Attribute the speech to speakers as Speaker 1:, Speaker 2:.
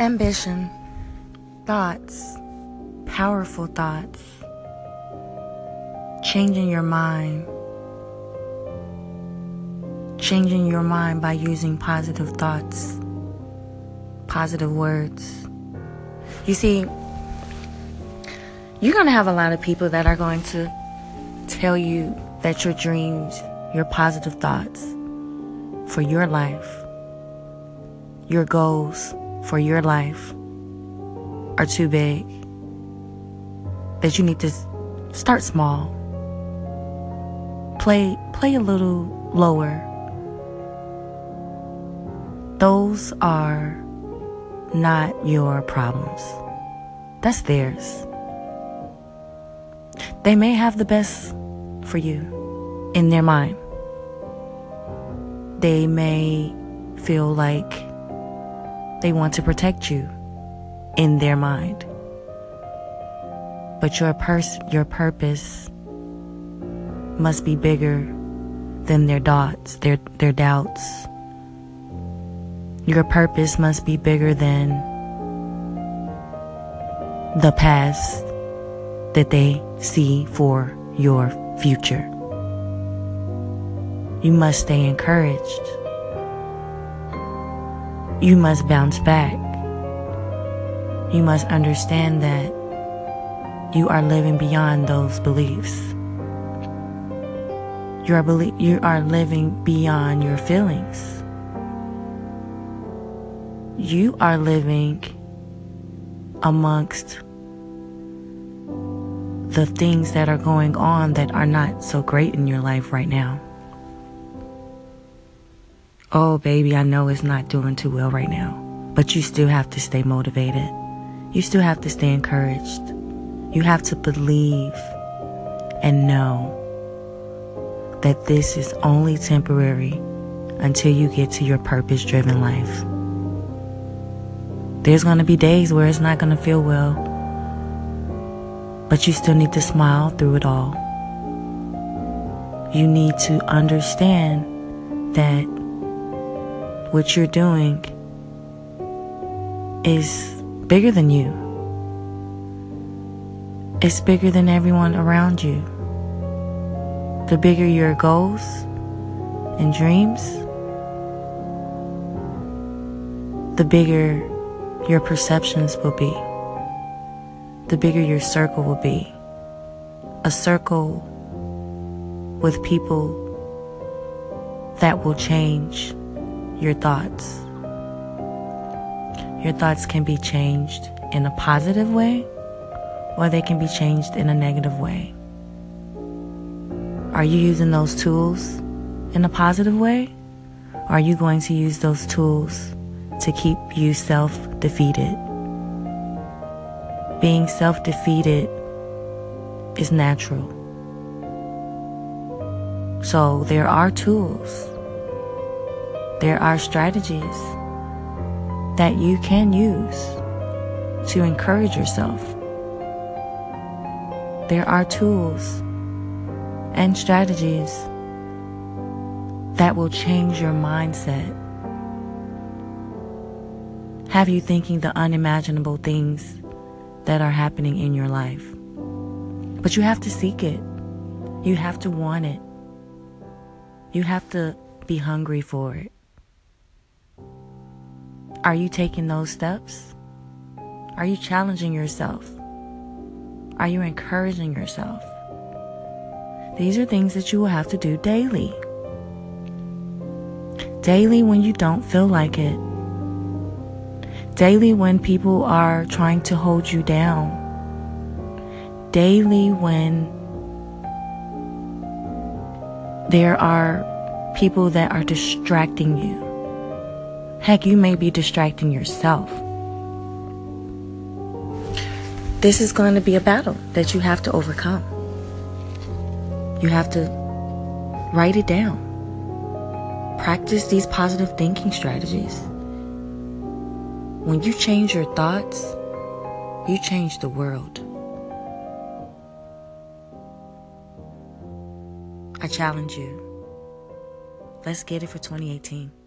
Speaker 1: ambition, thoughts, powerful thoughts, changing your mind, changing your mind by using positive thoughts, positive words. You see, you're going to have a lot of people that are going to tell you that your dreams, your positive thoughts for your life, your goals for your life are too big. That you need to start small. Play play a little lower. Those are not your problems. That's theirs. They may have the best for you in their mind. They may feel like they want to protect you in their mind. But your pers- your purpose must be bigger than their doubts, their their doubts. Your purpose must be bigger than the past that they see for your future. You must stay encouraged. You must bounce back. You must understand that you are living beyond those beliefs. You are, belie- you are living beyond your feelings. You are living amongst the things that are going on that are not so great in your life right now. Oh, baby, I know it's not doing too well right now, but you still have to stay motivated. You still have to stay encouraged. You have to believe and know that this is only temporary until you get to your purpose driven life. There's going to be days where it's not going to feel well but you still need to smile through it all. You need to understand that what you're doing is bigger than you. It's bigger than everyone around you. The bigger your goals and dreams, the bigger your perceptions will be the bigger your circle will be. A circle with people that will change your thoughts. Your thoughts can be changed in a positive way or they can be changed in a negative way. Are you using those tools in a positive way? Or are you going to use those tools to keep you self defeated? being self defeated is natural. So there are tools, there are strategies that you can use to encourage yourself. There are tools and strategies that will change your mindset. Have you thinking the unimaginable things that are happening in your life. But you have to seek it. You have to want it. You have to be hungry for it. Are you taking those steps? Are you challenging yourself? Are you encouraging yourself? These are things that you will have to do daily. Daily when you don't feel like it daily when people are trying to hold you down, daily when there are people that are distracting you. Heck, you may be distracting yourself. This is going to be a battle that you have to overcome. You have to write it down. Practice these positive thinking strategies. When you change your thoughts, you change the world. I challenge you. Let's get it for 2018.